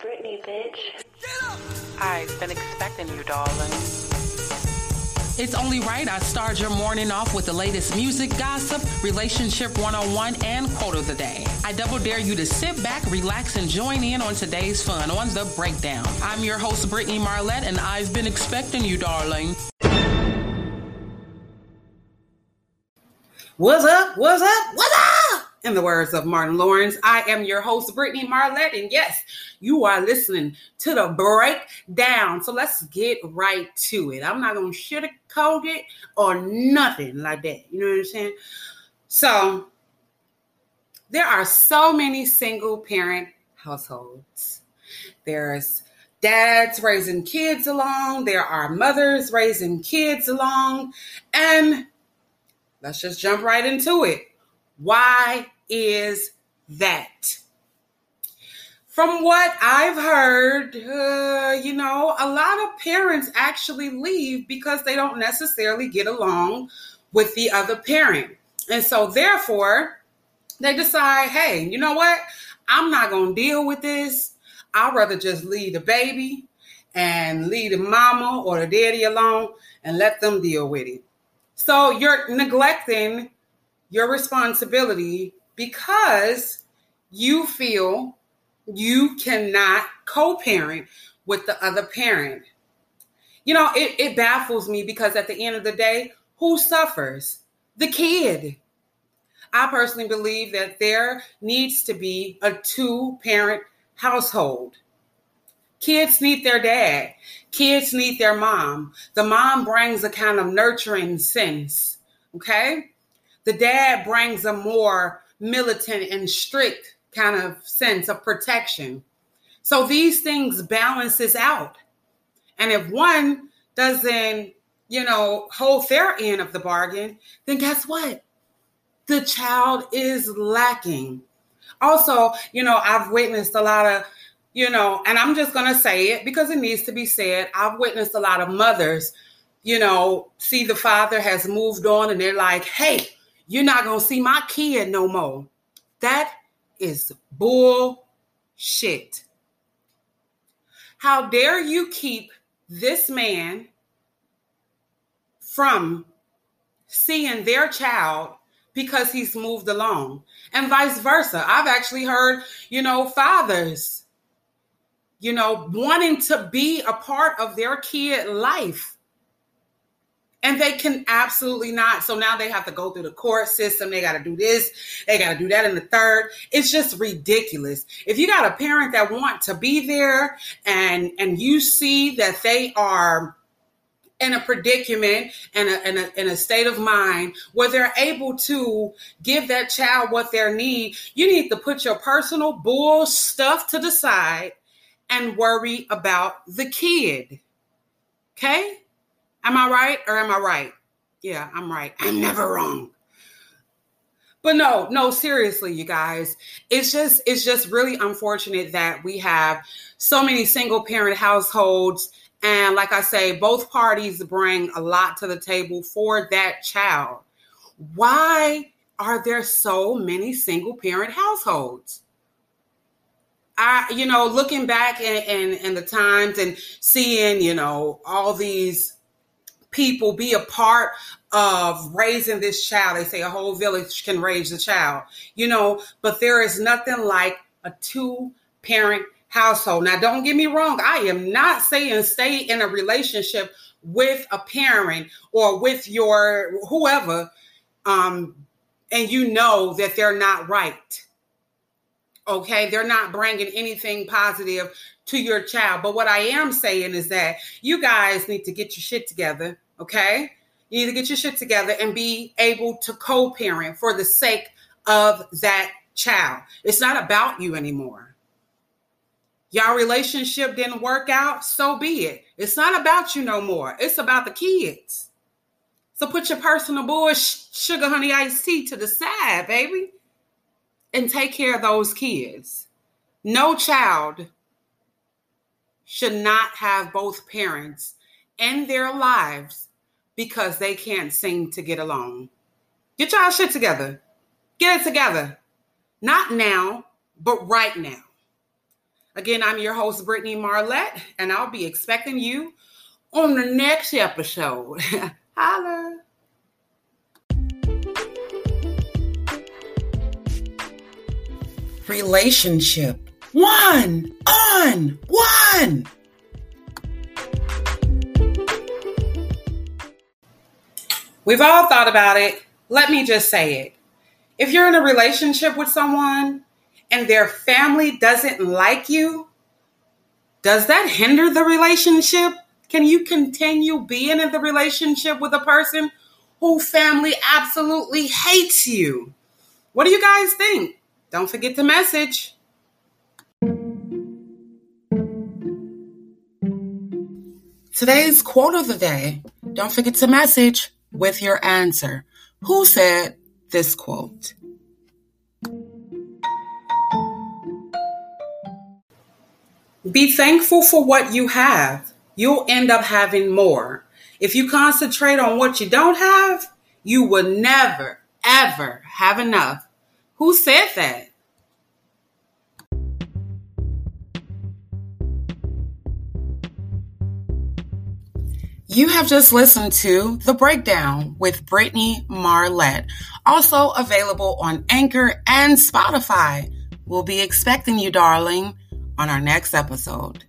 Brittany, bitch. Shut up. I've been expecting you, darling. It's only right I start your morning off with the latest music, gossip, relationship 101, and quote of the day. I double dare you to sit back, relax, and join in on today's fun on The Breakdown. I'm your host, Brittany Marlette, and I've been expecting you, darling. What's up? What's up? What's up? In the words of Martin Lawrence, I am your host, Brittany Marlette, and yes, you are listening to the breakdown. So let's get right to it. I'm not gonna sugarcoat it or nothing like that. You know what I'm saying? So there are so many single parent households. There's dads raising kids along, there are mothers raising kids along, and let's just jump right into it. Why is that? From what I've heard, uh, you know, a lot of parents actually leave because they don't necessarily get along with the other parent. And so, therefore, they decide, hey, you know what? I'm not going to deal with this. I'd rather just leave the baby and leave the mama or the daddy alone and let them deal with it. So you're neglecting your responsibility because you feel you cannot co parent with the other parent. You know, it, it baffles me because at the end of the day, who suffers? The kid. I personally believe that there needs to be a two parent household. Kids need their dad. Kids need their mom. The mom brings a kind of nurturing sense. Okay. The dad brings a more militant and strict kind of sense of protection. So these things balances out. And if one doesn't, you know, hold their end of the bargain, then guess what? The child is lacking. Also, you know, I've witnessed a lot of, you know, and I'm just going to say it because it needs to be said. I've witnessed a lot of mothers, you know, see the father has moved on and they're like, hey, you're not going to see my kid no more. That is bullshit. How dare you keep this man from seeing their child because he's moved along and vice versa. I've actually heard, you know, fathers, you know, wanting to be a part of their kid life and they can absolutely not. So now they have to go through the court system. They got to do this. They got to do that in the third. It's just ridiculous. If you got a parent that want to be there and and you see that they are in a predicament and a, in, a, in a state of mind where they're able to give that child what they need, you need to put your personal bull stuff to the side and worry about the kid. Okay? Am I right or am I right? Yeah, I'm right. I'm never wrong. But no, no, seriously, you guys. It's just it's just really unfortunate that we have so many single parent households and like I say, both parties bring a lot to the table for that child. Why are there so many single parent households? I, you know, looking back in, in, in the times and seeing, you know, all these people be a part of raising this child. They say a whole village can raise a child, you know, but there is nothing like a two parent household. Now, don't get me wrong. I am not saying stay in a relationship with a parent or with your whoever, um, and you know that they're not right. Okay, they're not bringing anything positive to your child. But what I am saying is that you guys need to get your shit together Okay. You need to get your shit together and be able to co parent for the sake of that child. It's not about you anymore. Y'all relationship didn't work out, so be it. It's not about you no more. It's about the kids. So put your personal boy sugar honey iced tea to the side, baby, and take care of those kids. No child should not have both parents in their lives because they can't seem to get along. Get y'all shit together. Get it together. Not now, but right now. Again, I'm your host, Brittany Marlette, and I'll be expecting you on the next episode. Holla. Relationship. One on one. We've all thought about it. Let me just say it. If you're in a relationship with someone and their family doesn't like you, does that hinder the relationship? Can you continue being in the relationship with a person whose family absolutely hates you? What do you guys think? Don't forget to message. Today's quote of the day. Don't forget to message with your answer. Who said this quote? Be thankful for what you have. You'll end up having more. If you concentrate on what you don't have, you will never, ever have enough. Who said that? You have just listened to The Breakdown with Brittany Marlette, also available on Anchor and Spotify. We'll be expecting you, darling, on our next episode.